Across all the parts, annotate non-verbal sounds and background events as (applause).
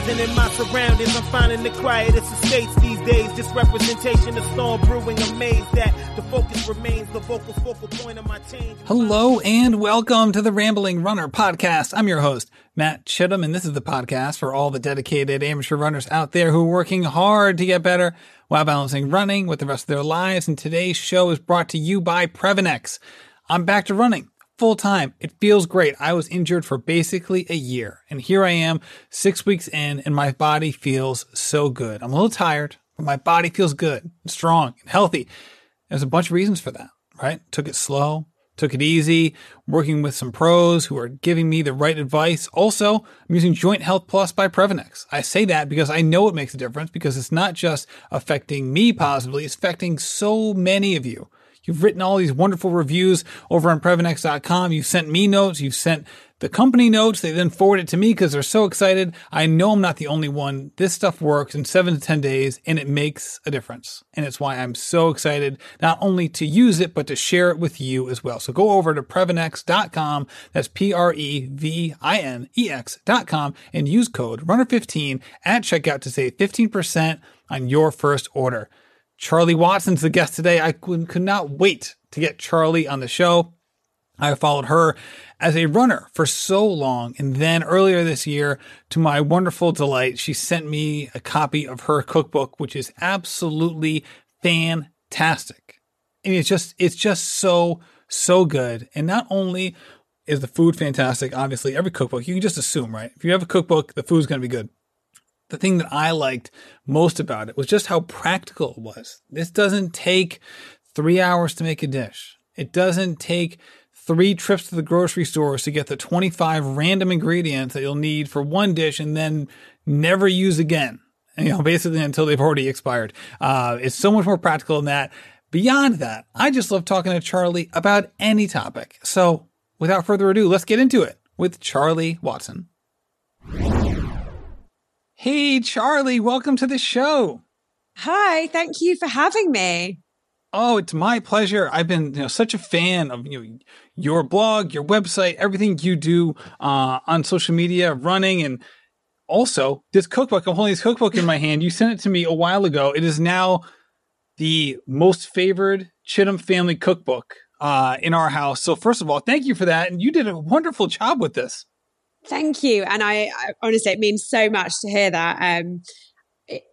Enterprising in my surroundings, I'm finding the quietest estates these days. This representation of storm brewing, amazed that the focus remains the vocal focal point of my change. Hello and welcome to the Rambling Runner podcast. I'm your host, Matt Chittum, and this is the podcast for all the dedicated amateur runners out there who are working hard to get better while balancing running with the rest of their lives. And today's show is brought to you by Previnex. I'm back to running full time. It feels great. I was injured for basically a year and here I am six weeks in and my body feels so good. I'm a little tired, but my body feels good, and strong and healthy. There's a bunch of reasons for that, right? Took it slow, took it easy, working with some pros who are giving me the right advice. Also, I'm using Joint Health Plus by Previnex. I say that because I know it makes a difference because it's not just affecting me positively, it's affecting so many of you. You've written all these wonderful reviews over on Previnex.com. You've sent me notes. You've sent the company notes. They then forward it to me because they're so excited. I know I'm not the only one. This stuff works in seven to 10 days and it makes a difference. And it's why I'm so excited not only to use it, but to share it with you as well. So go over to Previnex.com. That's P-R-E-V-I-N-E-X.com and use code runner15 at checkout to save 15% on your first order. Charlie Watson's the guest today. I could not wait to get Charlie on the show. I followed her as a runner for so long. And then earlier this year, to my wonderful delight, she sent me a copy of her cookbook, which is absolutely fantastic. Mean, it's just, it's just so, so good. And not only is the food fantastic, obviously, every cookbook, you can just assume, right? If you have a cookbook, the food's going to be good the thing that I liked most about it was just how practical it was. This doesn't take three hours to make a dish. It doesn't take three trips to the grocery stores to get the 25 random ingredients that you'll need for one dish and then never use again. You know, basically until they've already expired. Uh, it's so much more practical than that. Beyond that, I just love talking to Charlie about any topic. So without further ado, let's get into it with Charlie Watson. Hey, Charlie, welcome to the show. Hi, thank you for having me. Oh, it's my pleasure. I've been you know, such a fan of you know, your blog, your website, everything you do uh, on social media, running, and also this cookbook. I'm holding this cookbook in my (laughs) hand. You sent it to me a while ago. It is now the most favored Chittum family cookbook uh, in our house. So, first of all, thank you for that. And you did a wonderful job with this. Thank you. And I, I, honestly, it means so much to hear that. Um,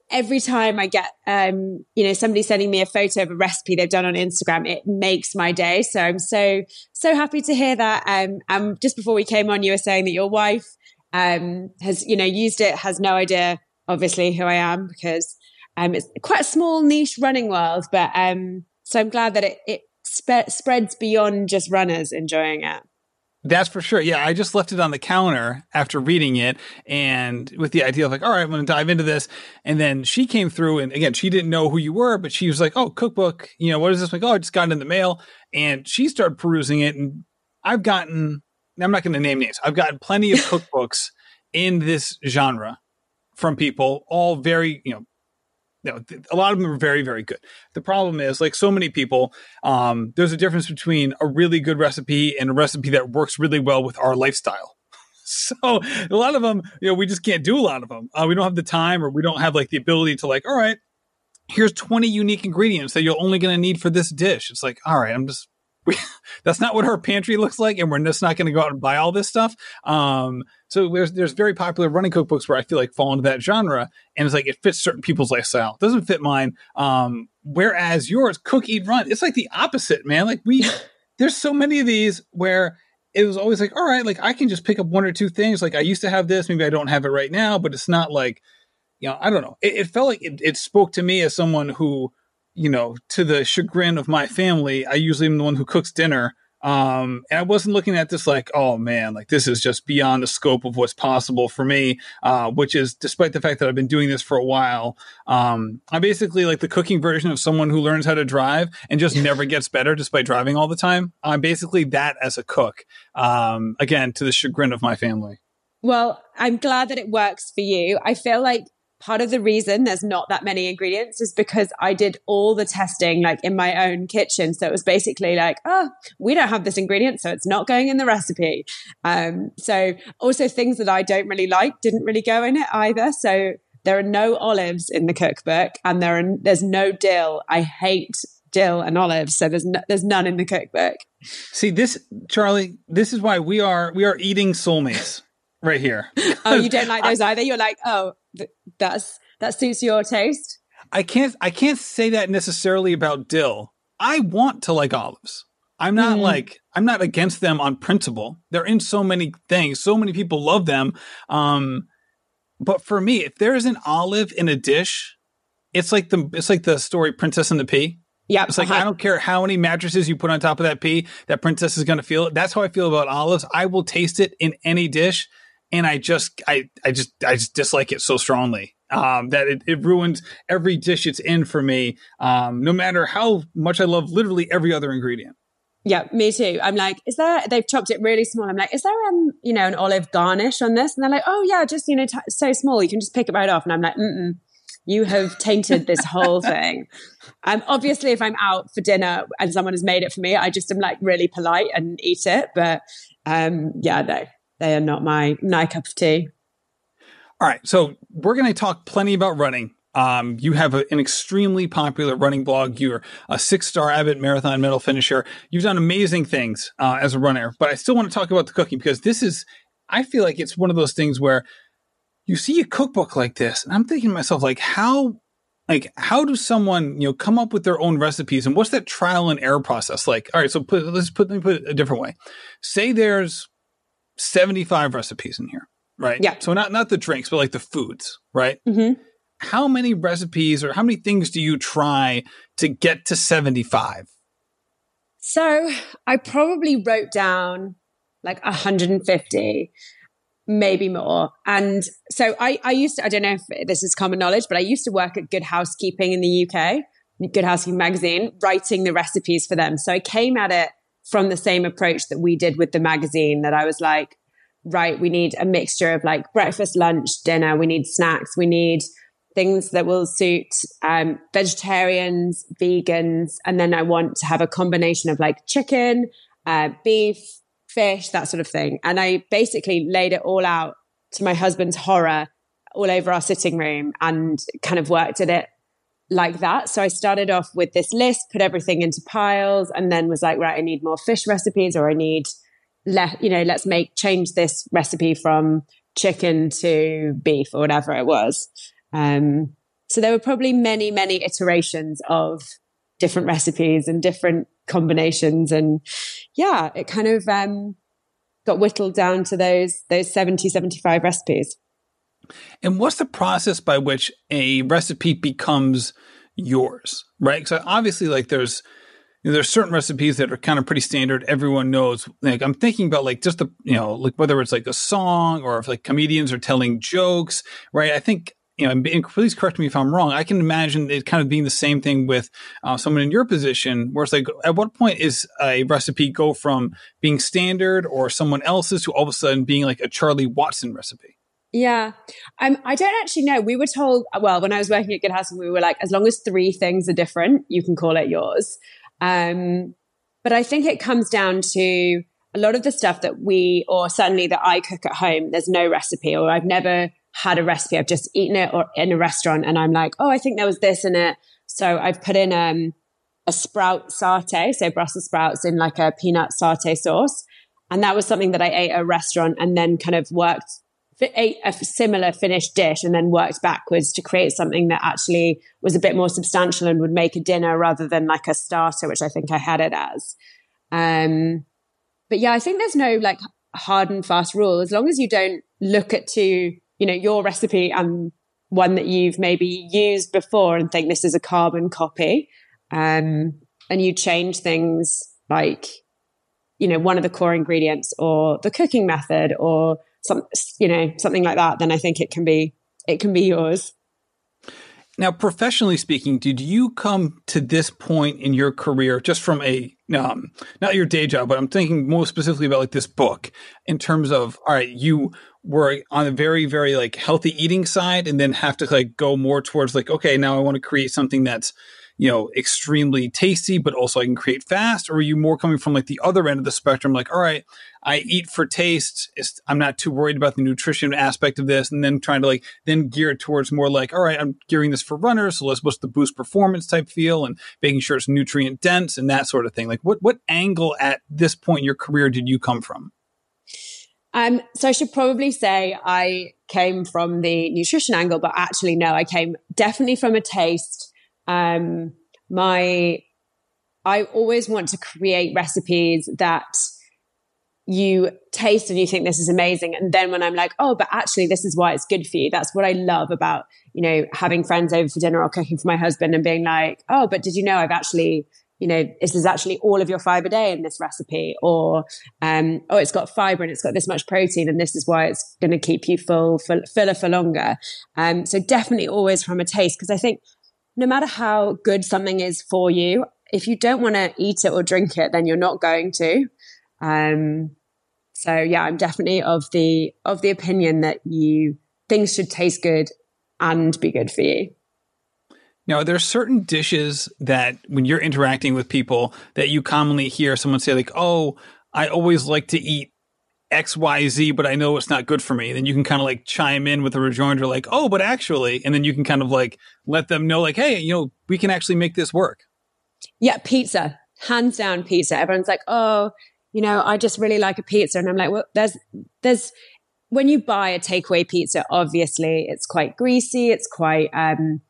every time I get, um, you know, somebody sending me a photo of a recipe they've done on Instagram, it makes my day. So I'm so, so happy to hear that. Um, and just before we came on, you were saying that your wife, um, has, you know, used it, has no idea, obviously, who I am because, um, it's quite a small niche running world. But, um, so I'm glad that it, it spreads beyond just runners enjoying it. That's for sure. Yeah, I just left it on the counter after reading it and with the idea of like, all right, I'm going to dive into this. And then she came through and again, she didn't know who you were, but she was like, oh, cookbook, you know, what is this? I'm like, oh, I just got it in the mail. And she started perusing it and I've gotten, I'm not going to name names. I've gotten plenty of (laughs) cookbooks in this genre from people, all very, you know, know, a lot of them are very, very good. The problem is, like so many people, um, there's a difference between a really good recipe and a recipe that works really well with our lifestyle. (laughs) So a lot of them, you know, we just can't do a lot of them. Uh, we don't have the time, or we don't have like the ability to like, all right, here's 20 unique ingredients that you're only going to need for this dish. It's like, all right, I'm just we, (laughs) that's not what our pantry looks like, and we're just not going to go out and buy all this stuff. Um, so there's there's very popular running cookbooks where I feel like fall into that genre, and it's like it fits certain people's lifestyle. It doesn't fit mine. Um, whereas yours, cook, eat, run, it's like the opposite, man. Like we, (laughs) there's so many of these where it was always like, all right, like I can just pick up one or two things. Like I used to have this, maybe I don't have it right now, but it's not like, you know, I don't know. It, it felt like it, it spoke to me as someone who you know, to the chagrin of my family, I usually am the one who cooks dinner. Um, and I wasn't looking at this like, oh man, like this is just beyond the scope of what's possible for me. Uh, which is despite the fact that I've been doing this for a while. Um, I'm basically like the cooking version of someone who learns how to drive and just never (laughs) gets better despite driving all the time. I'm basically that as a cook. Um, again, to the chagrin of my family. Well, I'm glad that it works for you. I feel like part of the reason there's not that many ingredients is because I did all the testing like in my own kitchen. So it was basically like, oh, we don't have this ingredient, so it's not going in the recipe. Um, so also things that I don't really like didn't really go in it either. So there are no olives in the cookbook, and there are there's no dill. I hate dill and olives, so there's no, there's none in the cookbook. See this, Charlie. This is why we are we are eating soulmates right here. (laughs) oh, you don't like those either. You're like, oh, that's that suits your taste. I can't I can't say that necessarily about dill. I want to like olives. I'm not mm. like I'm not against them on principle. They're in so many things. So many people love them. Um, but for me, if there is an olive in a dish, it's like the it's like the story Princess and the Pea. Yeah, it's like uh-huh. I don't care how many mattresses you put on top of that pea, that princess is going to feel it. That's how I feel about olives. I will taste it in any dish, and I just I I just I just dislike it so strongly um, that it, it ruins every dish it's in for me. Um, no matter how much I love literally every other ingredient. Yeah, me too. I'm like, is there? They've chopped it really small. I'm like, is there um, you know, an olive garnish on this? And they're like, oh yeah, just you know, t- so small, you can just pick it right off. And I'm like, mm you have tainted this whole thing. (laughs) Um, obviously, if I'm out for dinner and someone has made it for me, I just am like really polite and eat it. But um, yeah, no, they are not my my cup of tea. All right, so we're going to talk plenty about running. Um, you have a, an extremely popular running blog. You're a six star Abbott Marathon medal finisher. You've done amazing things uh, as a runner, but I still want to talk about the cooking because this is, I feel like it's one of those things where you see a cookbook like this, and I'm thinking to myself, like, how, like, how do someone, you know, come up with their own recipes, and what's that trial and error process like? All right, so put, let's put let me put it a different way. Say there's 75 recipes in here, right? Yeah. So not not the drinks, but like the foods, right? Mm-hmm. How many recipes or how many things do you try to get to 75? So I probably wrote down like 150 maybe more. And so I, I used to, I don't know if this is common knowledge, but I used to work at Good Housekeeping in the UK, Good Housekeeping magazine, writing the recipes for them. So I came at it from the same approach that we did with the magazine that I was like, right, we need a mixture of like breakfast, lunch, dinner. We need snacks. We need things that will suit um, vegetarians, vegans. And then I want to have a combination of like chicken, uh, beef, fish, that sort of thing. And I basically laid it all out to my husband's horror all over our sitting room and kind of worked at it like that. So I started off with this list, put everything into piles, and then was like, right, I need more fish recipes, or I need, let you know, let's make change this recipe from chicken to beef or whatever it was. Um, so there were probably many, many iterations of different recipes and different combinations. And yeah, it kind of um, got whittled down to those those 70, 75 recipes. And what's the process by which a recipe becomes yours, right? So obviously, like there's you know, there's certain recipes that are kind of pretty standard. Everyone knows. Like I'm thinking about like just the you know like whether it's like a song or if like comedians are telling jokes, right? I think you know, and please correct me if I'm wrong. I can imagine it kind of being the same thing with uh, someone in your position, where it's like, at what point is a recipe go from being standard or someone else's to all of a sudden being like a Charlie Watson recipe? Yeah, um, I don't actually know. We were told, well, when I was working at Good House, we were like, as long as three things are different, you can call it yours. Um, but I think it comes down to a lot of the stuff that we, or certainly that I cook at home, there's no recipe, or I've never had a recipe. I've just eaten it or in a restaurant and I'm like, oh, I think there was this in it. So I've put in um, a sprout satay, so Brussels sprouts in like a peanut satay sauce. And that was something that I ate at a restaurant and then kind of worked, ate a similar finished dish and then worked backwards to create something that actually was a bit more substantial and would make a dinner rather than like a starter, which I think I had it as. Um, but yeah, I think there's no like hard and fast rule. As long as you don't look at two you know, your recipe and one that you've maybe used before and think this is a carbon copy. Um, and you change things like, you know, one of the core ingredients or the cooking method or some, you know, something like that, then I think it can be, it can be yours. Now, professionally speaking, did you come to this point in your career just from a um, not your day job, but I'm thinking more specifically about like this book in terms of all right, you were on a very very like healthy eating side, and then have to like go more towards like okay, now I want to create something that's you know, extremely tasty, but also I can create fast? Or are you more coming from like the other end of the spectrum? Like, all right, I eat for taste. It's, I'm not too worried about the nutrition aspect of this. And then trying to like, then gear it towards more like, all right, I'm gearing this for runners. So let's what's the boost performance type feel and making sure it's nutrient dense and that sort of thing. Like what, what angle at this point in your career did you come from? Um, so I should probably say I came from the nutrition angle, but actually no, I came definitely from a taste um, my, I always want to create recipes that you taste and you think this is amazing. And then when I'm like, oh, but actually this is why it's good for you. That's what I love about, you know, having friends over for dinner or cooking for my husband and being like, oh, but did you know I've actually, you know, this is actually all of your fiber day in this recipe or, um, oh, it's got fiber and it's got this much protein and this is why it's going to keep you full, full, fuller for longer. Um, so definitely always from a taste. Cause I think no matter how good something is for you, if you don't want to eat it or drink it, then you're not going to. Um, so yeah, I'm definitely of the of the opinion that you things should taste good and be good for you. Now, there are certain dishes that when you're interacting with people that you commonly hear someone say like, "Oh, I always like to eat XYZ, but I know it's not good for me. Then you can kind of like chime in with a rejoinder like, oh, but actually, and then you can kind of like let them know like, hey, you know, we can actually make this work. Yeah, pizza, hands down pizza. Everyone's like, oh, you know, I just really like a pizza. And I'm like, well, there's, there's, when you buy a takeaway pizza, obviously it's quite greasy. It's quite, um,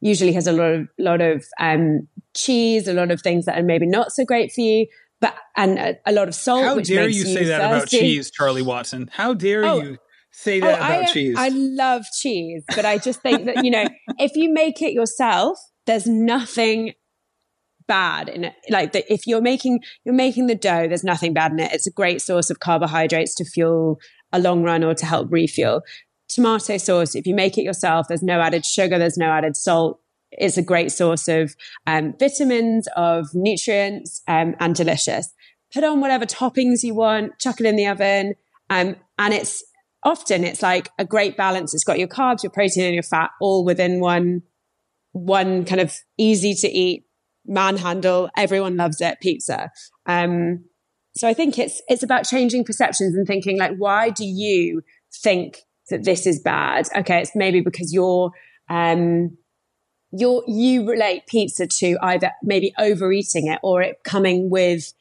usually has a lot of, lot of, um, cheese, a lot of things that are maybe not so great for you but and a, a lot of salt. How dare you say that about cheese, Charlie Watson? How dare oh, you say that oh, about I, uh, cheese? I love cheese, but I just think that you know, (laughs) if you make it yourself, there's nothing bad in it. Like the, if you're making you're making the dough, there's nothing bad in it. It's a great source of carbohydrates to fuel a long run or to help refuel. Tomato sauce, if you make it yourself, there's no added sugar, there's no added salt, it's a great source of um, vitamins, of nutrients, um, and delicious. Put on whatever toppings you want, chuck it in the oven, um, and it's often it's like a great balance. It's got your carbs, your protein, and your fat all within one one kind of easy to eat manhandle. Everyone loves it. Pizza. Um, so I think it's it's about changing perceptions and thinking like, why do you think that this is bad? Okay, it's maybe because you're um, you you relate pizza to either maybe overeating it or it coming with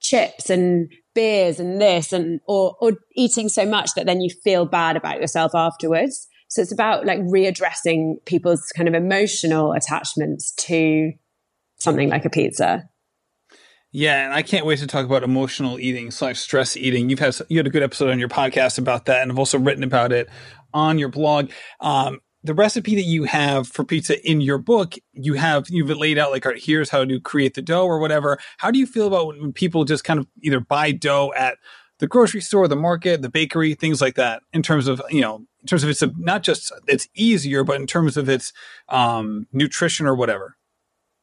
chips and beers and this and or or eating so much that then you feel bad about yourself afterwards. So it's about like readdressing people's kind of emotional attachments to something like a pizza. Yeah, and I can't wait to talk about emotional eating slash stress eating. You've had you had a good episode on your podcast about that, and I've also written about it on your blog. Um, the recipe that you have for pizza in your book, you have you've laid out like, all right, here's how to create the dough or whatever. How do you feel about when people just kind of either buy dough at the grocery store, the market, the bakery, things like that? In terms of you know, in terms of it's a, not just it's easier, but in terms of its um, nutrition or whatever.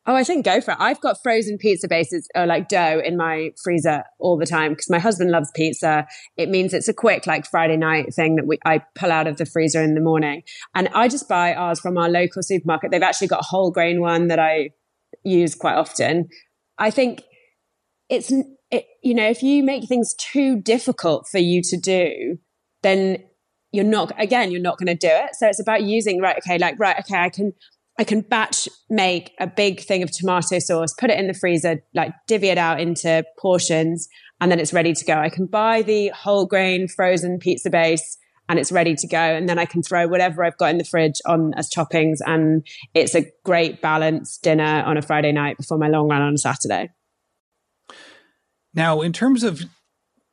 Oh, I think go for it. I've got frozen pizza bases or uh, like dough in my freezer all the time because my husband loves pizza. It means it's a quick like Friday night thing that we I pull out of the freezer in the morning. And I just buy ours from our local supermarket. They've actually got a whole grain one that I use quite often. I think it's it, you know, if you make things too difficult for you to do, then you're not again, you're not going to do it. So it's about using right okay, like right okay, I can I can batch make a big thing of tomato sauce, put it in the freezer, like divvy it out into portions, and then it's ready to go. I can buy the whole grain frozen pizza base and it's ready to go. And then I can throw whatever I've got in the fridge on as toppings. And it's a great balanced dinner on a Friday night before my long run on a Saturday. Now, in terms of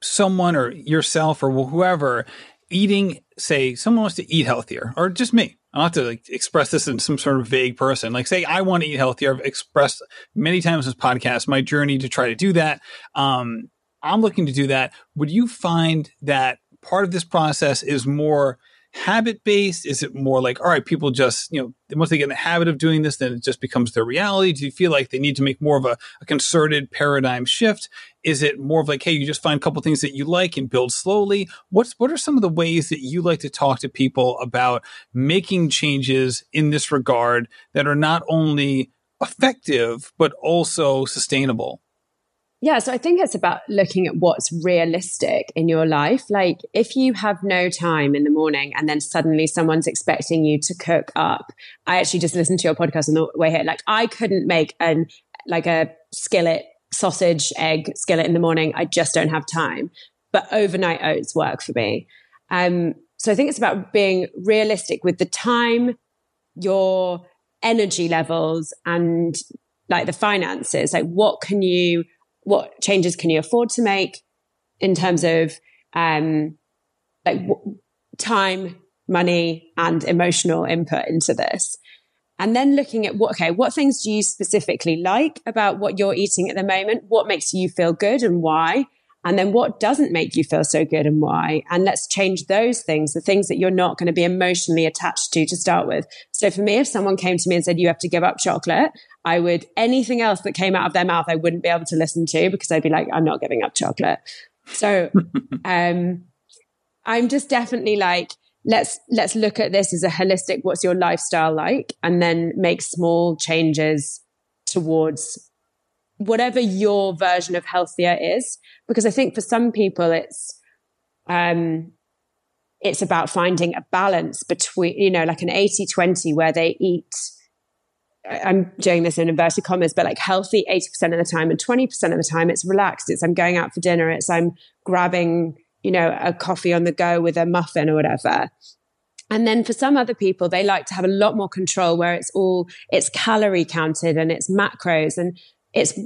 someone or yourself or whoever eating, say, someone wants to eat healthier, or just me, I don't have to like express this in some sort of vague person. Like say I want to eat healthier. I've expressed many times in this podcast my journey to try to do that. Um, I'm looking to do that. Would you find that part of this process is more habit based? Is it more like, all right, people just, you know, once they get in the habit of doing this, then it just becomes their reality? Do you feel like they need to make more of a, a concerted paradigm shift? Is it more of like, hey, you just find a couple things that you like and build slowly? What's what are some of the ways that you like to talk to people about making changes in this regard that are not only effective but also sustainable? Yeah, so I think it's about looking at what's realistic in your life. Like if you have no time in the morning and then suddenly someone's expecting you to cook up. I actually just listened to your podcast on the way here. Like I couldn't make an like a skillet sausage egg skillet in the morning. I just don't have time. But overnight oats work for me. Um, so I think it's about being realistic with the time, your energy levels, and like the finances. Like what can you, what changes can you afford to make in terms of um, like w- time, money, and emotional input into this? and then looking at what okay what things do you specifically like about what you're eating at the moment? What makes you feel good and why? And then what doesn't make you feel so good and why? And let's change those things the things that you're not going to be emotionally attached to to start with. So for me if someone came to me and said you have to give up chocolate i would anything else that came out of their mouth i wouldn't be able to listen to because i'd be like i'm not giving up chocolate. So (laughs) um i'm just definitely like let's let's look at this as a holistic what's your lifestyle like? And then make small changes towards whatever your version of healthier is. Because i think for some people it's um it's about finding a balance between you know like an 80 20 where they eat I'm doing this in inverted commas, but like healthy 80% of the time and 20% of the time it's relaxed. It's I'm going out for dinner. It's I'm grabbing you know, a coffee on the go with a muffin or whatever. And then for some other people, they like to have a lot more control where it's all, it's calorie counted and it's macros and it's,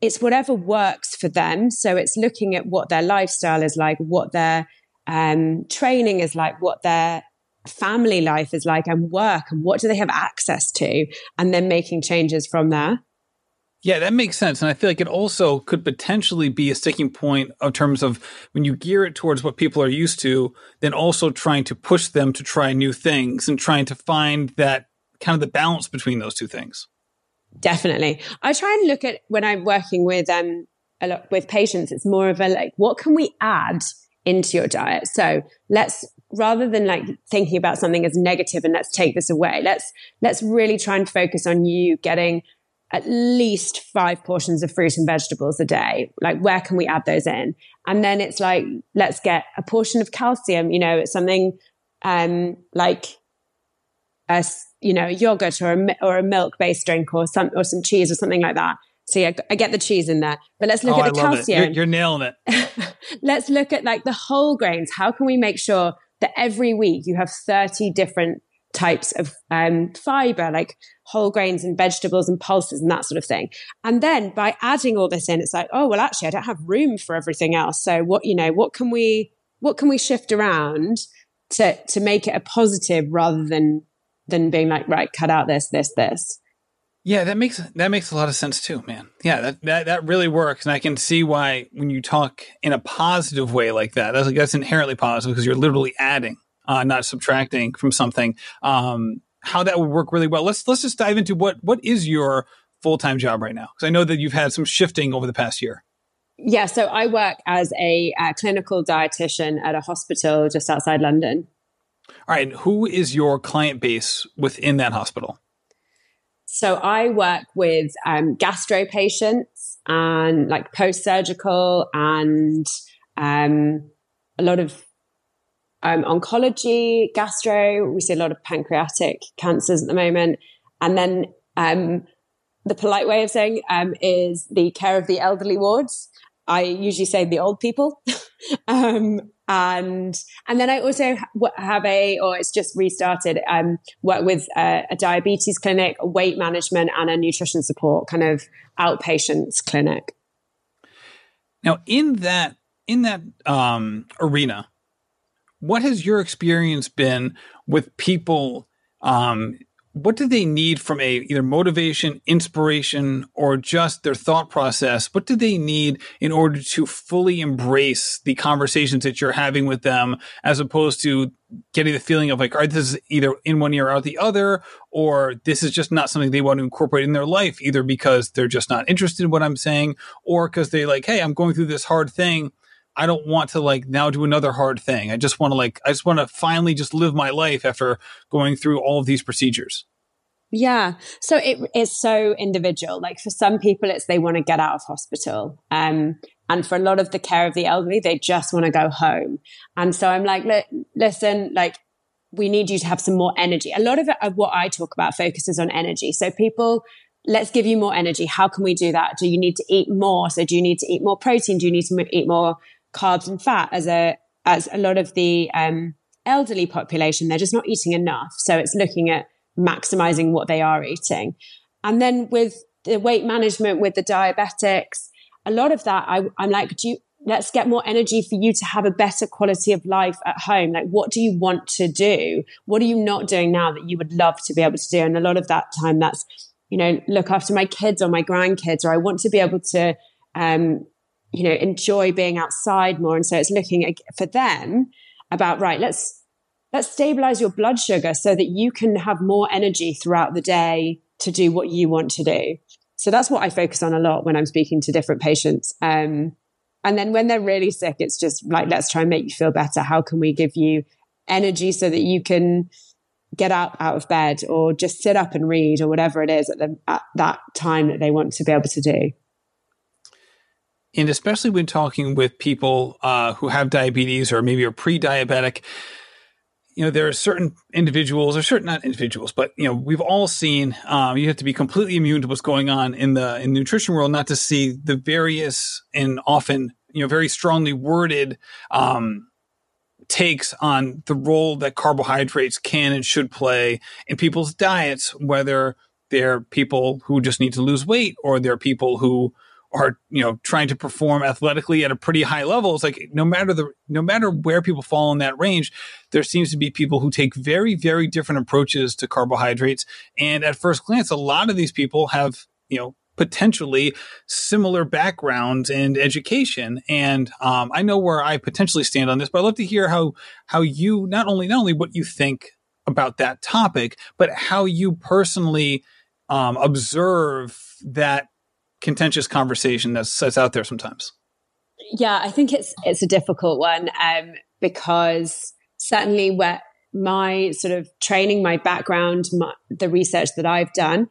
it's whatever works for them. So it's looking at what their lifestyle is like, what their um, training is like, what their family life is like and work and what do they have access to and then making changes from there. Yeah, that makes sense. And I feel like it also could potentially be a sticking point in terms of when you gear it towards what people are used to, then also trying to push them to try new things and trying to find that kind of the balance between those two things. Definitely. I try and look at when I'm working with um a lot with patients, it's more of a like, what can we add into your diet? So let's rather than like thinking about something as negative and let's take this away, let's let's really try and focus on you getting at least five portions of fruit and vegetables a day. Like, where can we add those in? And then it's like, let's get a portion of calcium, you know, it's something, um, like a, you know, yogurt or a, or a milk based drink or some, or some cheese or something like that. So yeah, I get the cheese in there, but let's look oh, at the calcium. You're, you're, nailing it. (laughs) let's look at like the whole grains. How can we make sure that every week you have 30 different types of um, fiber, like whole grains and vegetables and pulses and that sort of thing. And then by adding all this in, it's like, oh well, actually, I don't have room for everything else. So what you know, what can we what can we shift around to to make it a positive rather than than being like, right, cut out this, this, this. Yeah, that makes that makes a lot of sense too, man. Yeah, that, that that really works, and I can see why when you talk in a positive way like that, that's like that's inherently positive because you're literally adding uh, not subtracting from something. Um, how that would work really well. Let's let's just dive into what what is your full time job right now? Because I know that you've had some shifting over the past year. Yeah, so I work as a uh, clinical dietitian at a hospital just outside London. All right, who is your client base within that hospital? So I work with um, gastro patients and like post surgical and um, a lot of um, oncology, gastro. We see a lot of pancreatic cancers at the moment. And then um, the polite way of saying um, is the care of the elderly wards. I usually say the old people. (laughs) um, and and then I also have a, or it's just restarted, um, work with a, a diabetes clinic, a weight management, and a nutrition support kind of outpatients clinic. Now, in that in that um, arena, what has your experience been with people um, what do they need from a either motivation, inspiration, or just their thought process? What do they need in order to fully embrace the conversations that you're having with them, as opposed to getting the feeling of like, all right, this is either in one ear or out the other, or this is just not something they want to incorporate in their life, either because they're just not interested in what I'm saying, or because they like, hey, I'm going through this hard thing. I don't want to like now do another hard thing. I just want to like, I just want to finally just live my life after going through all of these procedures. Yeah. So it is so individual. Like for some people, it's they want to get out of hospital. Um, and for a lot of the care of the elderly, they just want to go home. And so I'm like, listen, like we need you to have some more energy. A lot of, it, of what I talk about focuses on energy. So people, let's give you more energy. How can we do that? Do you need to eat more? So do you need to eat more protein? Do you need to eat more carbs and fat as a, as a lot of the, um, elderly population, they're just not eating enough. So it's looking at maximizing what they are eating. And then with the weight management, with the diabetics, a lot of that, I, I'm like, do you, let's get more energy for you to have a better quality of life at home. Like, what do you want to do? What are you not doing now that you would love to be able to do? And a lot of that time, that's, you know, look after my kids or my grandkids, or I want to be able to, um, you know, enjoy being outside more. And so it's looking for them about, right, let's, let's stabilize your blood sugar so that you can have more energy throughout the day to do what you want to do. So that's what I focus on a lot when I'm speaking to different patients. Um, and then when they're really sick, it's just like, let's try and make you feel better. How can we give you energy so that you can get out, out of bed or just sit up and read or whatever it is at, the, at that time that they want to be able to do? And especially when talking with people uh, who have diabetes or maybe are pre-diabetic you know there are certain individuals or certain not individuals but you know we've all seen um, you have to be completely immune to what's going on in the in the nutrition world not to see the various and often you know very strongly worded um, takes on the role that carbohydrates can and should play in people's diets whether they're people who just need to lose weight or they're people who are you know trying to perform athletically at a pretty high level it's like no matter the no matter where people fall in that range there seems to be people who take very very different approaches to carbohydrates. And at first glance a lot of these people have you know potentially similar backgrounds and education. And um, i know where i potentially stand on this but i'd love to hear how how you not only not only what you think about that topic but how you personally um, observe that contentious conversation that's, that's out there sometimes. Yeah, I think it's it's a difficult one um, because certainly where my sort of training, my background, my, the research that I've done,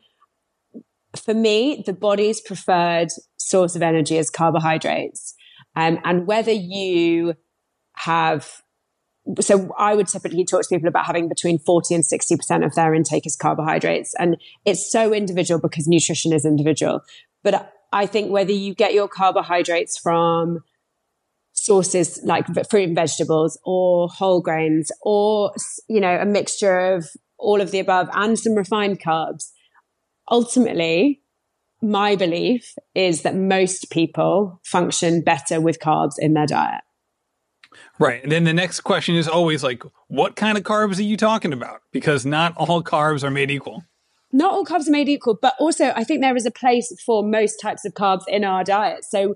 for me, the body's preferred source of energy is carbohydrates, um, and whether you have so I would typically talk to people about having between 40 and 60% of their intake is carbohydrates. And it's so individual because nutrition is individual. But I think whether you get your carbohydrates from sources like fruit and vegetables or whole grains or, you know, a mixture of all of the above and some refined carbs, ultimately, my belief is that most people function better with carbs in their diet. Right. And then the next question is always like, what kind of carbs are you talking about? Because not all carbs are made equal not all carbs are made equal, but also I think there is a place for most types of carbs in our diet. So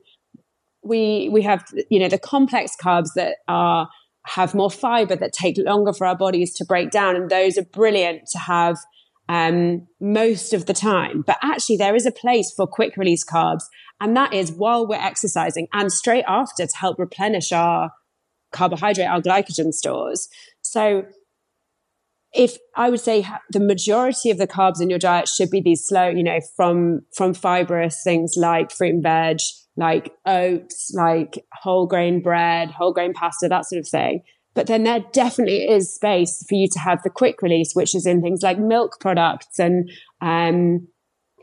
we we have you know the complex carbs that are have more fiber that take longer for our bodies to break down, and those are brilliant to have um, most of the time. But actually, there is a place for quick release carbs, and that is while we're exercising and straight after to help replenish our carbohydrate, our glycogen stores. So if I would say the majority of the carbs in your diet should be these slow, you know, from from fibrous things like fruit and veg, like oats, like whole grain bread, whole grain pasta, that sort of thing. But then there definitely is space for you to have the quick release, which is in things like milk products and um,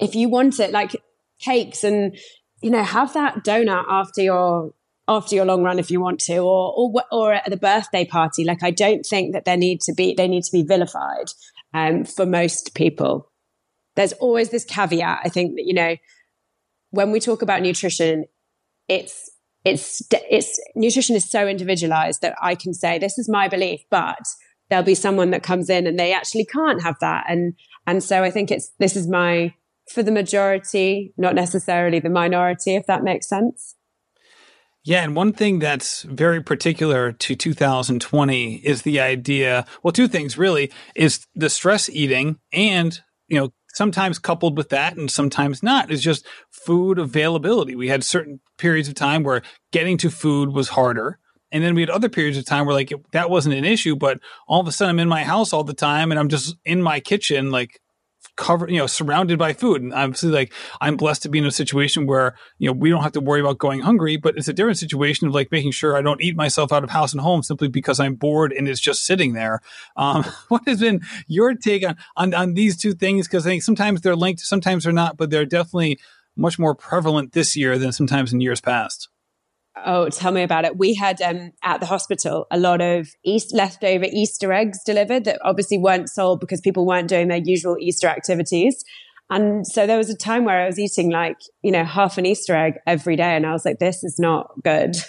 if you want it, like cakes and you know, have that donut after your after your long run if you want to, or or or at the birthday party. Like I don't think that there need to be they need to be vilified um, for most people. There's always this caveat. I think that you know when we talk about nutrition, it's it's it's nutrition is so individualized that I can say this is my belief, but there'll be someone that comes in and they actually can't have that and And so I think it's, this is my, for the majority, not necessarily the minority, if that makes sense. Yeah, and one thing that's very particular to 2020 is the idea, well, two things really, is the stress eating and, you know, sometimes coupled with that and sometimes not is just food availability. We had certain periods of time where getting to food was harder. And then we had other periods of time where like that wasn't an issue, but all of a sudden I'm in my house all the time and I'm just in my kitchen, like covered, you know, surrounded by food. And obviously, like I'm blessed to be in a situation where you know we don't have to worry about going hungry, but it's a different situation of like making sure I don't eat myself out of house and home simply because I'm bored and it's just sitting there. Um, (laughs) what has been your take on on, on these two things? Because I think sometimes they're linked, sometimes they're not, but they're definitely much more prevalent this year than sometimes in years past. Oh, tell me about it. We had um, at the hospital a lot of East leftover Easter eggs delivered that obviously weren't sold because people weren't doing their usual Easter activities. And so there was a time where I was eating like, you know, half an Easter egg every day. And I was like, this is not good. (laughs)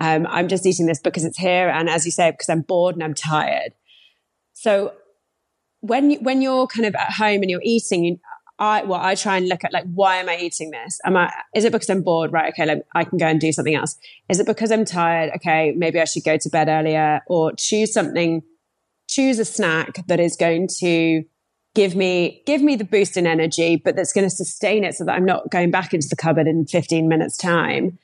Um, I'm just eating this because it's here. And as you say, because I'm bored and I'm tired. So when, you, when you're kind of at home and you're eating, I well, I try and look at like why am I eating this? Am I is it because I'm bored? Right, okay, like, I can go and do something else. Is it because I'm tired? Okay, maybe I should go to bed earlier or choose something, choose a snack that is going to give me give me the boost in energy, but that's going to sustain it so that I'm not going back into the cupboard in 15 minutes time.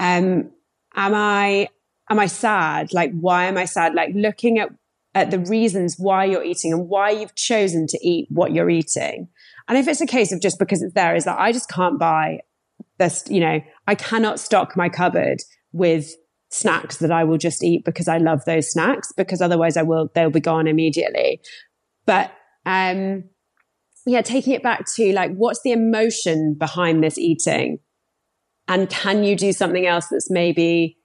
Um, am I am I sad? Like, why am I sad? Like looking at at the reasons why you're eating and why you've chosen to eat what you're eating and if it's a case of just because it's there, is that I just can't buy this, you know, I cannot stock my cupboard with snacks that I will just eat because I love those snacks because otherwise I will, they'll be gone immediately. But, um, yeah, taking it back to like, what's the emotion behind this eating? And can you do something else that's maybe,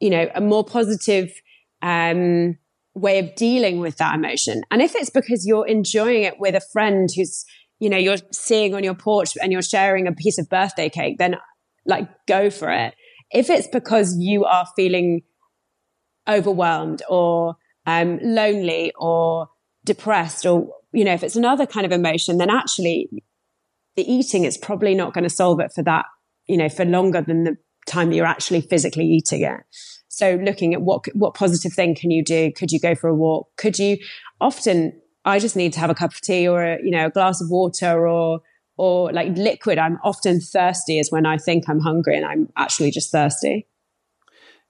you know, a more positive, um, way of dealing with that emotion. And if it's because you're enjoying it with a friend who's, you know, you're seeing on your porch and you're sharing a piece of birthday cake, then like go for it. If it's because you are feeling overwhelmed or um, lonely or depressed or, you know, if it's another kind of emotion, then actually the eating is probably not going to solve it for that, you know, for longer than the time that you're actually physically eating it. So looking at what, what positive thing can you do? Could you go for a walk? Could you often, I just need to have a cup of tea or a, you know, a glass of water or, or like liquid. I'm often thirsty is when I think I'm hungry and I'm actually just thirsty.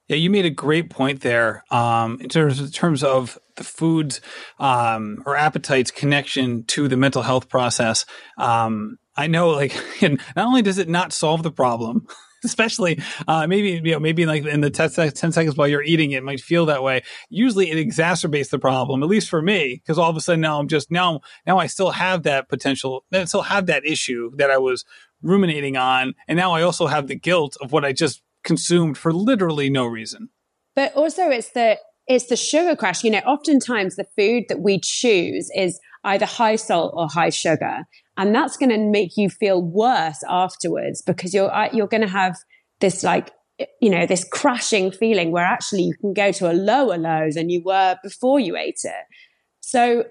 Yeah, you made a great point there um, in terms in terms of the foods um, or appetite's connection to the mental health process. Um, I know, like, (laughs) not only does it not solve the problem, (laughs) especially uh, maybe you know maybe like in the 10, 10, seconds while you're eating it might feel that way. Usually it exacerbates the problem at least for me because all of a sudden now i'm just now now i still have that potential i still have that issue that i was ruminating on and now i also have the guilt of what i just consumed for literally no reason. But also it's the it's the sugar crash you know oftentimes the food that we choose is either high salt or high sugar and that's going to make you feel worse afterwards because you're you're going to have this like you know this crashing feeling where actually you can go to a lower low than you were before you ate it so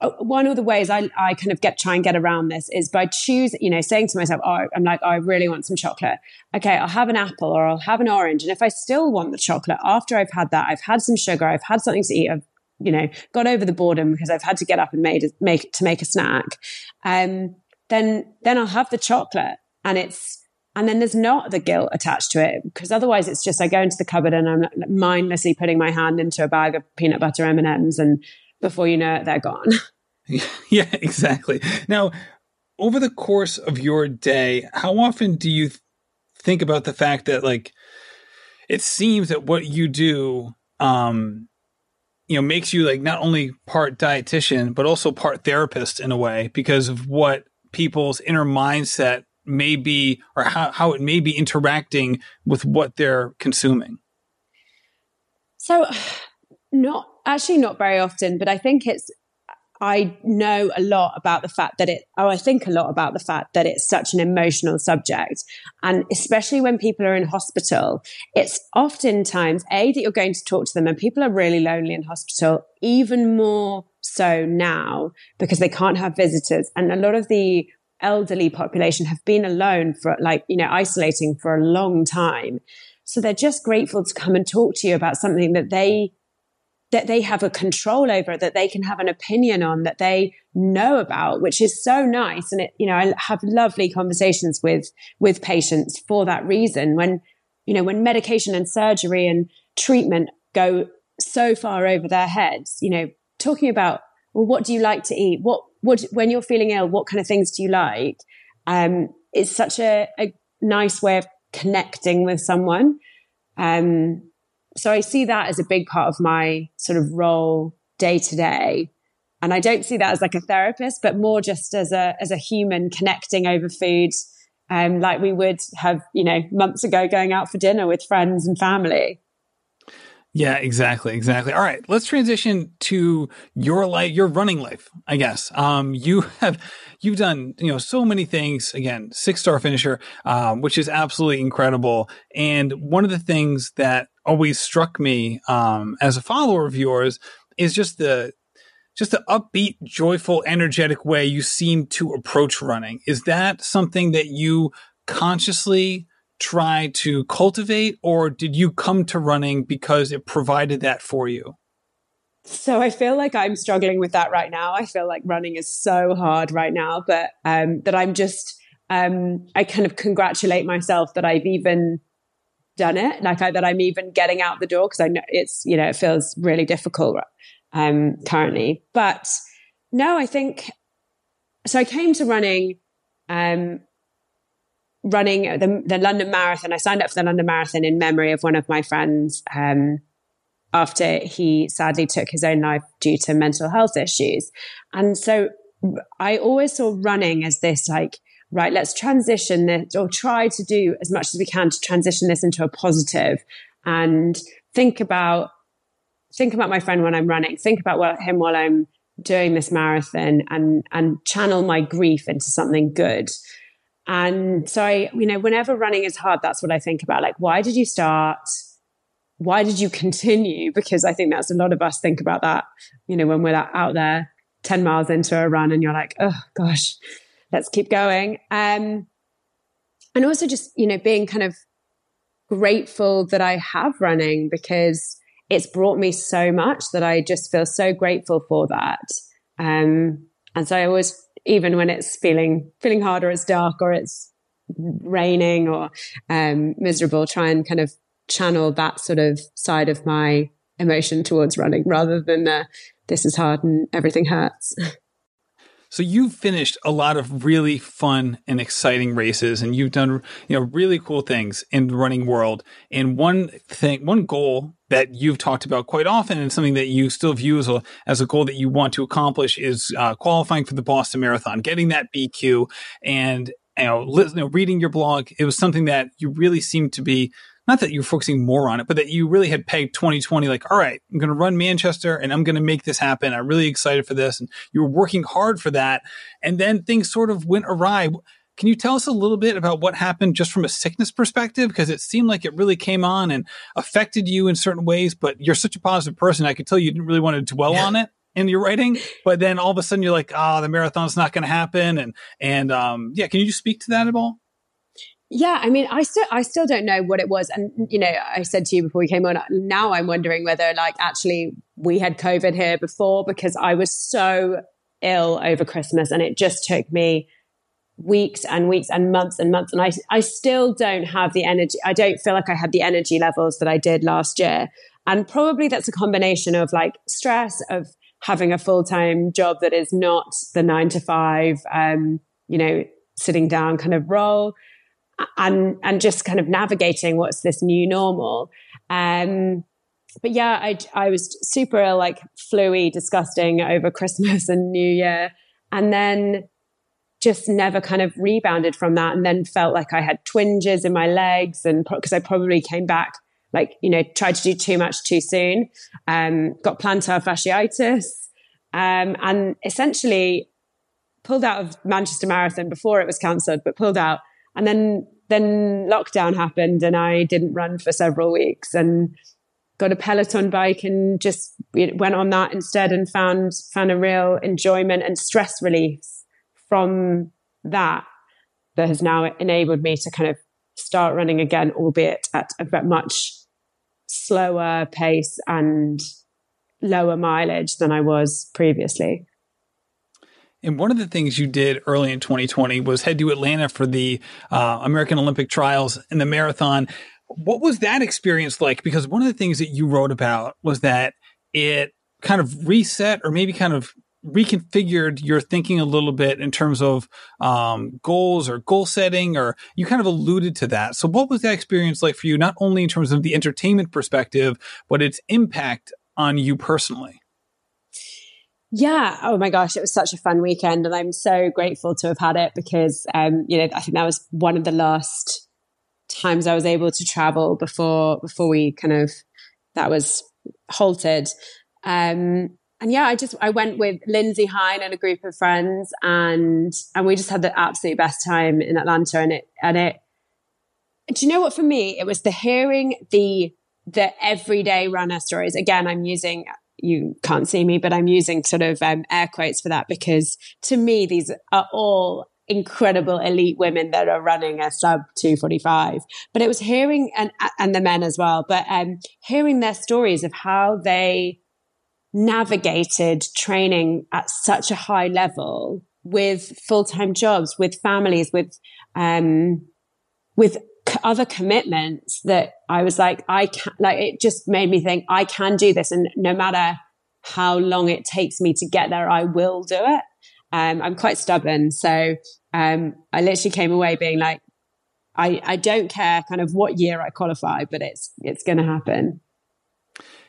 uh, one of the ways I, I kind of get try and get around this is by choosing, you know, saying to myself, oh, I'm like, oh, I really want some chocolate. Okay, I'll have an apple or I'll have an orange. And if I still want the chocolate after I've had that, I've had some sugar, I've had something to eat, I've you know, got over the boredom because I've had to get up and made make to make a snack, um, then then I'll have the chocolate and it's and then there's not the guilt attached to it because otherwise it's just I go into the cupboard and I'm mindlessly putting my hand into a bag of peanut butter M and M's and before you know it they're gone. (laughs) (laughs) yeah, exactly. Now, over the course of your day, how often do you think about the fact that like it seems that what you do um you know makes you like not only part dietitian but also part therapist in a way because of what people's inner mindset may be or how, how it may be interacting with what they're consuming. So (sighs) not actually not very often but i think it's I know a lot about the fact that it, oh, I think a lot about the fact that it's such an emotional subject. And especially when people are in hospital, it's oftentimes A, that you're going to talk to them and people are really lonely in hospital, even more so now because they can't have visitors. And a lot of the elderly population have been alone for like, you know, isolating for a long time. So they're just grateful to come and talk to you about something that they that they have a control over, that they can have an opinion on, that they know about, which is so nice. And it, you know, I have lovely conversations with, with patients for that reason. When, you know, when medication and surgery and treatment go so far over their heads, you know, talking about, well, what do you like to eat? What, what, when you're feeling ill, what kind of things do you like? Um, it's such a, a nice way of connecting with someone. Um, so I see that as a big part of my sort of role day to day. And I don't see that as like a therapist, but more just as a, as a human connecting over food, um, like we would have, you know, months ago going out for dinner with friends and family. Yeah, exactly, exactly. All right, let's transition to your life, your running life. I guess um, you have you've done you know so many things. Again, six star finisher, um, which is absolutely incredible. And one of the things that always struck me um, as a follower of yours is just the just the upbeat, joyful, energetic way you seem to approach running. Is that something that you consciously try to cultivate, or did you come to running because it provided that for you? So I feel like I'm struggling with that right now. I feel like running is so hard right now, but um, that I'm just um, I kind of congratulate myself that I've even done it, like I, that I'm even getting out the door because I know it's you know it feels really difficult um, currently. But no, I think so. I came to running um, running the, the London Marathon. I signed up for the London Marathon in memory of one of my friends um, after he sadly took his own life due to mental health issues. And so I always saw running as this like, right, let's transition this or try to do as much as we can to transition this into a positive and think about think about my friend when I'm running, think about what, him while I'm doing this marathon and and channel my grief into something good. And so I, you know, whenever running is hard, that's what I think about. Like, why did you start? Why did you continue? Because I think that's a lot of us think about that, you know, when we're out there 10 miles into a run and you're like, oh gosh, let's keep going. Um, and also just, you know, being kind of grateful that I have running because it's brought me so much that I just feel so grateful for that. Um, and so I always even when it's feeling feeling hard or it's dark or it's raining or um, miserable, try and kind of channel that sort of side of my emotion towards running rather than uh, this is hard and everything hurts. (laughs) So you've finished a lot of really fun and exciting races and you've done, you know, really cool things in the running world. And one thing, one goal that you've talked about quite often and something that you still view as a, as a goal that you want to accomplish is uh, qualifying for the Boston Marathon, getting that BQ and, you know, you know, reading your blog. It was something that you really seemed to be not that you're focusing more on it, but that you really had pegged 2020 like, all right, I'm going to run Manchester and I'm going to make this happen. I'm really excited for this. And you were working hard for that. And then things sort of went awry. Can you tell us a little bit about what happened just from a sickness perspective? Because it seemed like it really came on and affected you in certain ways, but you're such a positive person. I could tell you didn't really want to dwell yeah. on it in your writing, but then all of a sudden you're like, oh, the marathon's not going to happen. And, and, um, yeah, can you just speak to that at all? Yeah, I mean, I still I still don't know what it was, and you know, I said to you before we came on. Now I'm wondering whether, like, actually we had COVID here before because I was so ill over Christmas, and it just took me weeks and weeks and months and months, and I I still don't have the energy. I don't feel like I had the energy levels that I did last year, and probably that's a combination of like stress of having a full time job that is not the nine to five, um, you know, sitting down kind of role and and just kind of navigating what's this new normal. Um, but yeah, I I was super like fluey, disgusting over Christmas and New Year, and then just never kind of rebounded from that, and then felt like I had twinges in my legs, and because I probably came back like you know tried to do too much too soon, um, got plantar fasciitis. um, and essentially pulled out of Manchester Marathon before it was cancelled, but pulled out. And then then lockdown happened, and I didn't run for several weeks, and got a Peloton bike and just went on that instead, and found found a real enjoyment and stress relief from that that has now enabled me to kind of start running again, albeit at a much slower pace and lower mileage than I was previously. And one of the things you did early in 2020 was head to Atlanta for the uh, American Olympic trials and the marathon. What was that experience like? Because one of the things that you wrote about was that it kind of reset or maybe kind of reconfigured your thinking a little bit in terms of um, goals or goal setting, or you kind of alluded to that. So, what was that experience like for you, not only in terms of the entertainment perspective, but its impact on you personally? Yeah. Oh my gosh, it was such a fun weekend, and I'm so grateful to have had it because, um, you know, I think that was one of the last times I was able to travel before before we kind of that was halted. Um, and yeah, I just I went with Lindsey Hein and a group of friends, and and we just had the absolute best time in Atlanta. And it and it. Do you know what? For me, it was the hearing the the everyday runner stories. Again, I'm using you can't see me, but I'm using sort of um, air quotes for that because to me, these are all incredible elite women that are running a sub 245 but it was hearing and and the men as well but um hearing their stories of how they navigated training at such a high level with full-time jobs, with families, with, um, with other commitments that I was like, I can like, it just made me think I can do this. And no matter how long it takes me to get there, I will do it. Um, I'm quite stubborn. So, um, I literally came away being like, I, I don't care kind of what year I qualify, but it's, it's going to happen.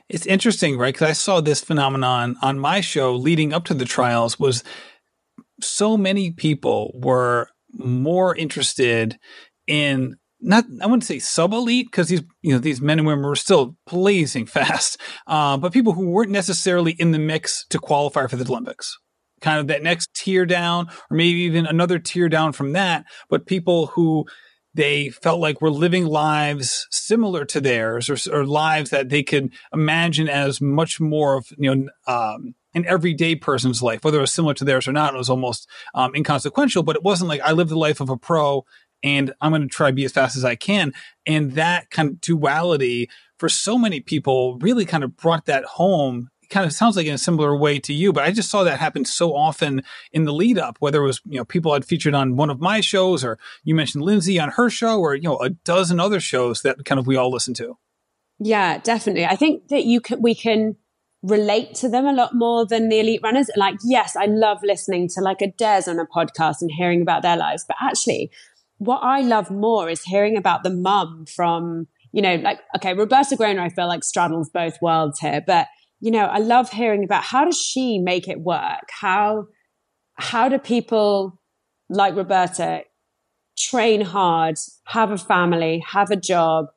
It's interesting, right? Because I saw this phenomenon on my show leading up to the trials was so many people were more interested in not I wouldn't say sub elite because these you know these men and women were still blazing (laughs) fast, uh, but people who weren't necessarily in the mix to qualify for the Olympics. Kind of that next tier down, or maybe even another tier down from that, but people who they felt like were living lives similar to theirs or, or lives that they could imagine as much more of, you know, um, an everyday person's life, whether it was similar to theirs or not, it was almost um, inconsequential, but it wasn't like I live the life of a pro and I'm going to try to be as fast as I can. And that kind of duality for so many people really kind of brought that home kind of sounds like in a similar way to you, but I just saw that happen so often in the lead up, whether it was, you know, people I'd featured on one of my shows or you mentioned Lindsey on her show or, you know, a dozen other shows that kind of we all listen to. Yeah, definitely. I think that you can, we can relate to them a lot more than the elite runners. Like, yes, I love listening to like a Des on a podcast and hearing about their lives, but actually what I love more is hearing about the mum from, you know, like, okay, Roberta Groner, I feel like straddles both worlds here, but you know, I love hearing about how does she make it work? How, how do people like Roberta train hard, have a family, have a job,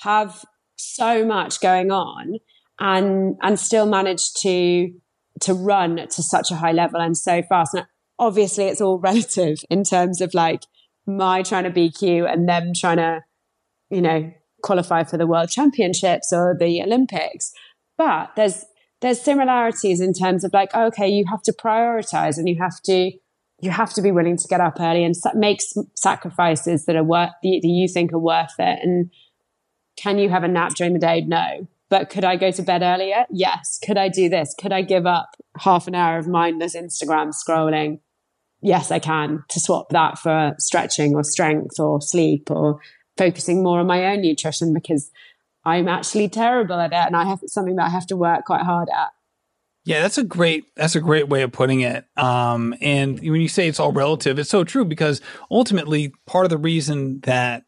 have so much going on and, and still manage to, to run to such a high level and so fast. Now, obviously it's all (laughs) relative in terms of like my trying to BQ and them trying to, you know, qualify for the world championships or the Olympics. But there's there's similarities in terms of like, okay, you have to prioritize and you have to you have to be willing to get up early and make sacrifices that are worth that you think are worth it. And can you have a nap during the day? No. But could I go to bed earlier? Yes. Could I do this? Could I give up half an hour of mindless Instagram scrolling? Yes, I can to swap that for stretching or strength or sleep or focusing more on my own nutrition because I'm actually terrible at it and I have something that I have to work quite hard at. Yeah, that's a great that's a great way of putting it. Um, and when you say it's all relative, it's so true because ultimately part of the reason that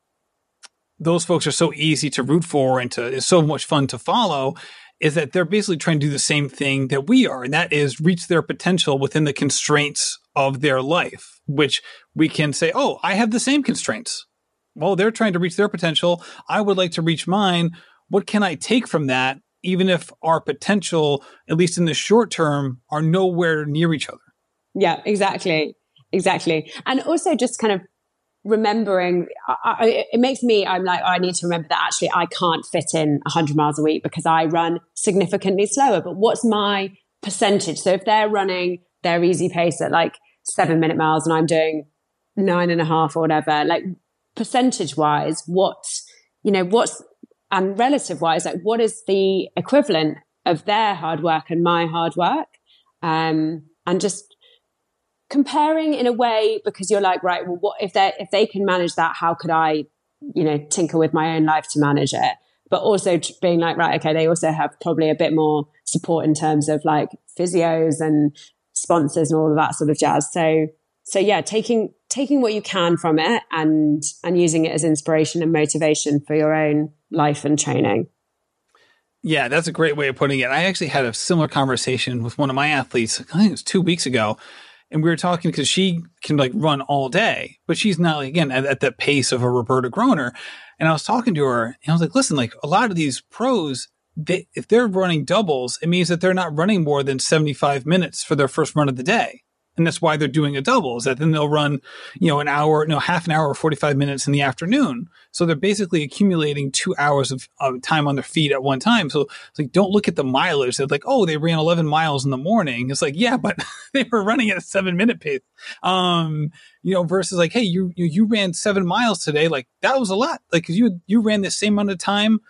those folks are so easy to root for and to is so much fun to follow is that they're basically trying to do the same thing that we are, and that is reach their potential within the constraints of their life, which we can say, oh, I have the same constraints well, they're trying to reach their potential. I would like to reach mine. What can I take from that even if our potential, at least in the short term, are nowhere near each other. Yeah, exactly. Exactly. And also just kind of remembering I, I, it makes me i'm like oh, i need to remember that actually i can't fit in 100 miles a week because i run significantly slower but what's my percentage so if they're running their easy pace at like seven minute miles and i'm doing nine and a half or whatever like percentage wise what you know what's and relative wise like what is the equivalent of their hard work and my hard work um and just comparing in a way because you're like, right, well, what if they if they can manage that? How could I, you know, tinker with my own life to manage it? But also being like, right, okay, they also have probably a bit more support in terms of like physios and sponsors and all of that sort of jazz. So, so yeah, taking taking what you can from it and and using it as inspiration and motivation for your own life and training. Yeah, that's a great way of putting it. I actually had a similar conversation with one of my athletes. I think it was two weeks ago, and we were talking because she can like run all day, but she's not like, again at, at the pace of a Roberta Groner. And I was talking to her, and I was like, listen, like a lot of these pros, they, if they're running doubles, it means that they're not running more than 75 minutes for their first run of the day. And that's why they're doing a double is that then they'll run you know an hour no half an hour or 45 minutes in the afternoon. So they're basically accumulating two hours of, of time on their feet at one time. So it's like don't look at the mileage. They're like oh they ran 11 miles in the morning. It's like yeah but (laughs) they were running at a seven minute pace. Um you know versus like hey you you, you ran seven miles today. Like that was a lot. Like cause you you ran the same amount of time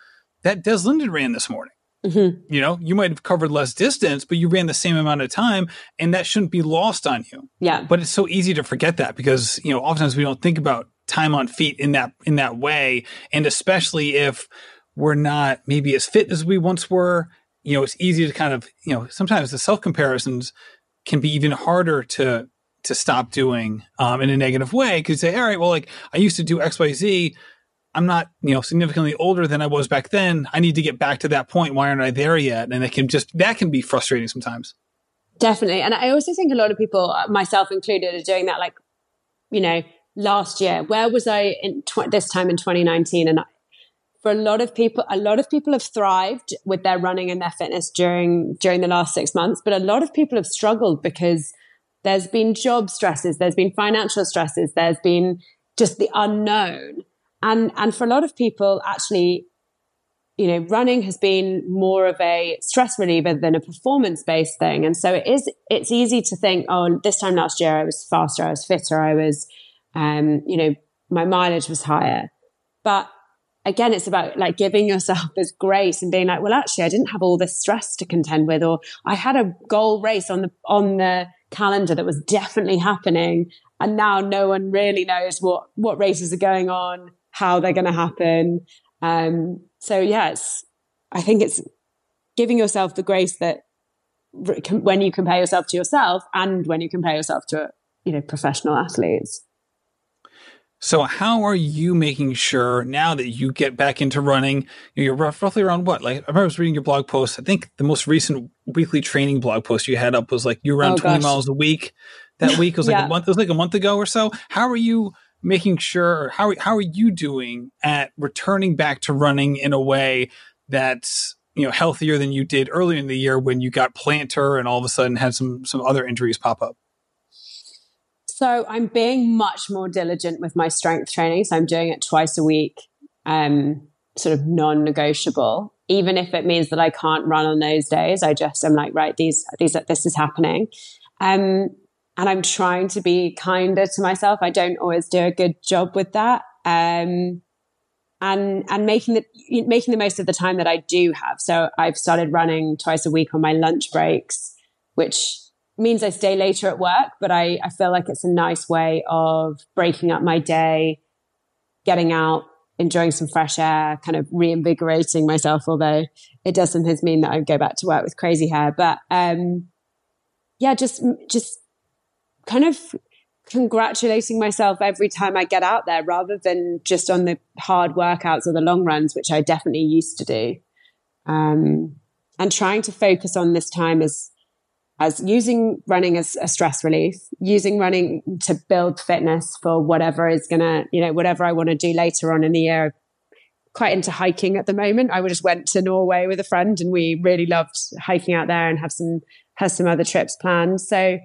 that des linden ran this morning Mm-hmm. You know, you might have covered less distance, but you ran the same amount of time, and that shouldn't be lost on you. Yeah. But it's so easy to forget that because you know oftentimes we don't think about time on feet in that in that way, and especially if we're not maybe as fit as we once were. You know, it's easy to kind of you know sometimes the self comparisons can be even harder to to stop doing um, in a negative way because say, all right, well, like I used to do X, Y, Z I'm not, you know, significantly older than I was back then. I need to get back to that point. Why aren't I there yet? And it can just, that can be frustrating sometimes. Definitely. And I also think a lot of people, myself included, are doing that. Like, you know, last year, where was I in tw- this time in 2019? And for a lot of people, a lot of people have thrived with their running and their fitness during, during the last six months. But a lot of people have struggled because there's been job stresses, there's been financial stresses, there's been just the unknown. And, and for a lot of people, actually, you know, running has been more of a stress reliever than a performance based thing. And so it is, it's easy to think, oh, this time last year I was faster, I was fitter, I was, um, you know, my mileage was higher. But again, it's about like giving yourself (laughs) this grace and being like, well, actually, I didn't have all this stress to contend with, or I had a goal race on the, on the calendar that was definitely happening. And now no one really knows what, what races are going on how they're going to happen. Um, so yes, I think it's giving yourself the grace that when you compare yourself to yourself and when you compare yourself to, you know, professional athletes. So how are you making sure now that you get back into running, you're roughly around what? Like I remember I was reading your blog post. I think the most recent weekly training blog post you had up was like you're around oh, 20 gosh. miles a week. That week it was like yeah. a month. It was like a month ago or so. How are you making sure how how are you doing at returning back to running in a way that's you know healthier than you did earlier in the year when you got plantar and all of a sudden had some some other injuries pop up? So i'm being much more diligent with my strength training. So i'm doing it twice a week um sort of non-negotiable. Even if it means that i can't run on those days i just am like right these these this is happening. Um and I'm trying to be kinder to myself. I don't always do a good job with that. Um, and, and making the, making the most of the time that I do have. So I've started running twice a week on my lunch breaks, which means I stay later at work, but I, I feel like it's a nice way of breaking up my day, getting out, enjoying some fresh air, kind of reinvigorating myself, although it does sometimes mean that I go back to work with crazy hair. But um, yeah, just just kind of congratulating myself every time I get out there rather than just on the hard workouts or the long runs, which I definitely used to do. Um, and trying to focus on this time as as using running as a stress relief, using running to build fitness for whatever is gonna, you know, whatever I want to do later on in the year. quite into hiking at the moment. I just went to Norway with a friend and we really loved hiking out there and have some has some other trips planned. So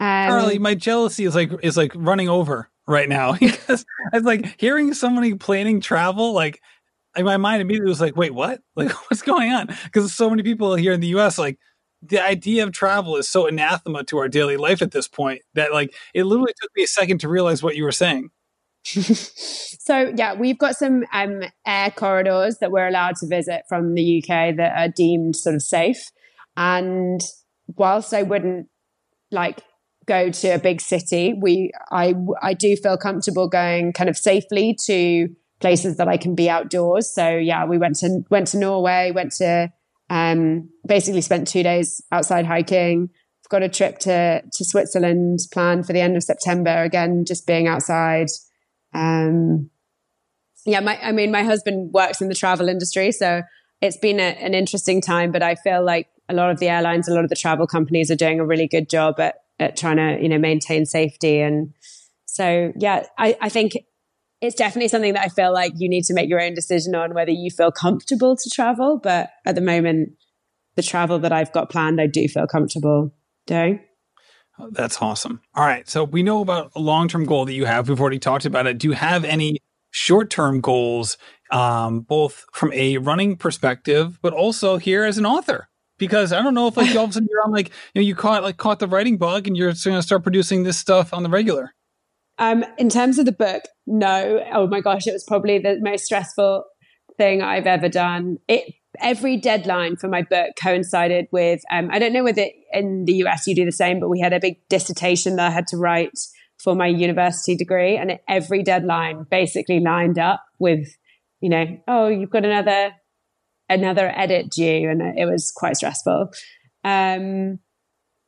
um, Charlie, my jealousy is like is like running over right now (laughs) because it's like hearing somebody planning travel like in my mind immediately was like, wait, what? (laughs) Like, what's going on? Because so many people here in the U.S. like the idea of travel is so anathema to our daily life at this point that like it literally took me a second to realize what you were saying. (laughs) so yeah, we've got some um, air corridors that we're allowed to visit from the UK that are deemed sort of safe. And whilst I wouldn't like go to a big city, we I I do feel comfortable going kind of safely to places that I can be outdoors. So yeah, we went to went to Norway, went to um, basically spent two days outside hiking. I've got a trip to to Switzerland planned for the end of September. Again, just being outside. Um, yeah, my, I mean, my husband works in the travel industry, so it's been a, an interesting time. But I feel like a lot of the airlines, a lot of the travel companies are doing a really good job at at trying to you know maintain safety. And so, yeah, I, I think it's definitely something that I feel like you need to make your own decision on whether you feel comfortable to travel. But at the moment, the travel that I've got planned, I do feel comfortable doing. Oh, that's awesome. All right. So we know about a long term goal that you have. We've already talked about it. Do you have any short term goals, um, both from a running perspective, but also here as an author? Because I don't know if like all of a sudden you're on like you know you caught like caught the writing bug and you're going to start producing this stuff on the regular. Um, in terms of the book, no. Oh my gosh, it was probably the most stressful thing I've ever done. It every deadline for my book coincided with um, I don't know whether in the US you do the same, but we had a big dissertation that I had to write for my university degree, and every deadline basically lined up with, you know, oh, you've got another another edit due, and it was quite stressful. Um,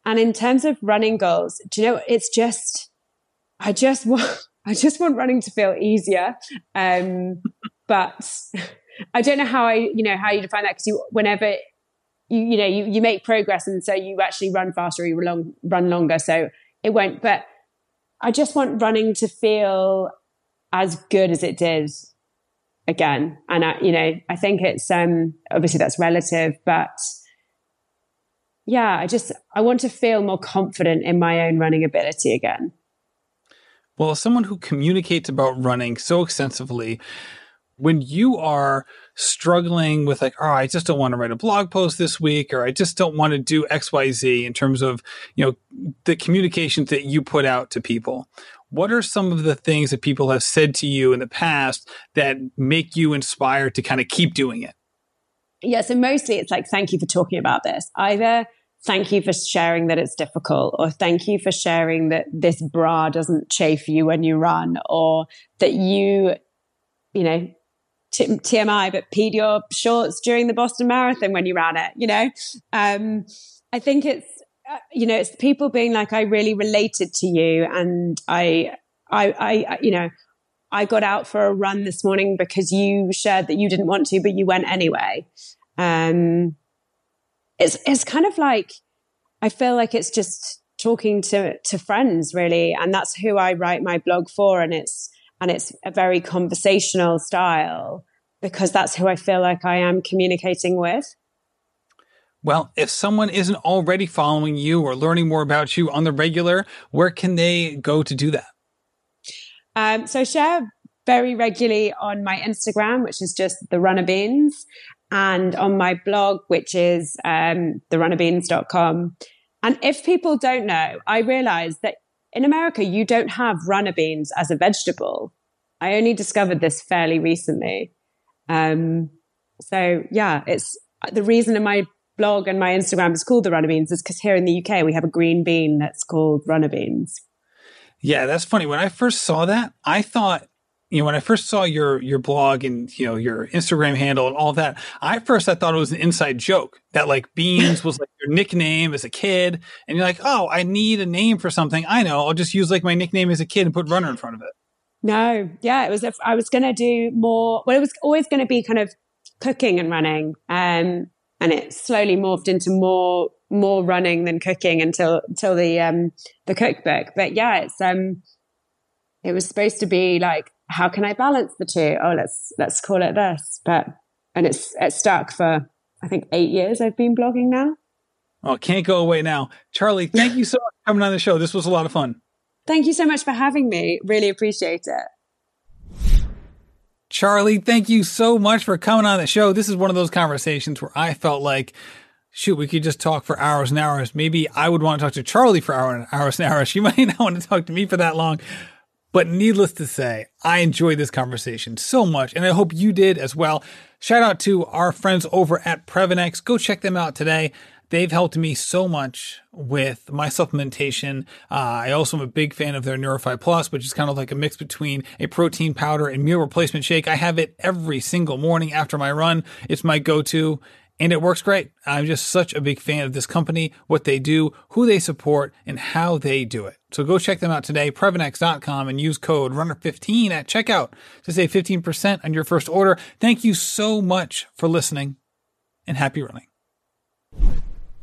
and in terms of running goals, do you know, it's just I just (laughs) want I just want running to feel easier. Um, but (laughs) I don't know how I, you know, how you define that because you, whenever you, you know, you, you make progress and so you actually run faster or you run, run longer. So it won't, but I just want running to feel as good as it did again. And I, you know, I think it's, um, obviously that's relative, but yeah, I just, I want to feel more confident in my own running ability again. Well, as someone who communicates about running so extensively, when you are struggling with like, oh, I just don't want to write a blog post this week, or I just don't want to do X, Y, Z in terms of, you know, the communications that you put out to people. What are some of the things that people have said to you in the past that make you inspired to kind of keep doing it? Yeah, so mostly it's like, thank you for talking about this. Either thank you for sharing that it's difficult, or thank you for sharing that this bra doesn't chafe you when you run, or that you, you know, t- TMI, but peed your shorts during the Boston Marathon when you ran it, you know? Um, I think it's, you know, it's people being like, I really related to you. And I, I, I, you know, I got out for a run this morning because you shared that you didn't want to, but you went anyway. Um, it's it's kind of like I feel like it's just talking to to friends really, and that's who I write my blog for, and it's and it's a very conversational style because that's who I feel like I am communicating with. Well, if someone isn't already following you or learning more about you on the regular, where can they go to do that? Um, so I share very regularly on my Instagram, which is just the runner beans and on my blog, which is um, therunnerbeans.com. And if people don't know, I realize that in America, you don't have runner beans as a vegetable. I only discovered this fairly recently. Um, so yeah, it's the reason in my blog and my Instagram is called the runner beans is because here in the UK we have a green bean that's called runner beans. Yeah, that's funny. When I first saw that, I thought you know, when I first saw your your blog and you know your Instagram handle and all that, I first I thought it was an inside joke that like Beans was like your nickname as a kid, and you're like, oh, I need a name for something. I know, I'll just use like my nickname as a kid and put Runner in front of it. No, yeah, it was. If I was going to do more. Well, it was always going to be kind of cooking and running, um, and it slowly morphed into more more running than cooking until until the um the cookbook. But yeah, it's um, it was supposed to be like how can I balance the two? Oh, let's let's call it this. But and it's it's stuck for I think eight years. I've been blogging now. Oh, can't go away now, Charlie. Thank you so much for coming on the show. This was a lot of fun. Thank you so much for having me. Really appreciate it. Charlie, thank you so much for coming on the show. This is one of those conversations where I felt like shoot, we could just talk for hours and hours. Maybe I would want to talk to Charlie for hours and hours. (laughs) She might not want to talk to me for that long. But needless to say, I enjoyed this conversation so much, and I hope you did as well. Shout out to our friends over at Previnex. Go check them out today. They've helped me so much with my supplementation. Uh, I also am a big fan of their Neurify Plus, which is kind of like a mix between a protein powder and meal replacement shake. I have it every single morning after my run. It's my go-to and it works great. I'm just such a big fan of this company, what they do, who they support, and how they do it. So go check them out today, Previnex.com, and use code RUNNER15 at checkout to save 15% on your first order. Thank you so much for listening, and happy running.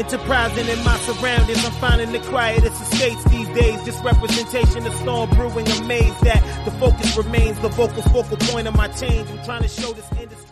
Enterprising in my surroundings, I'm finding the quietest estates these days. Just representation of storm brewing, amazed that the focus remains the vocal focal point of my change. I'm trying to show this industry.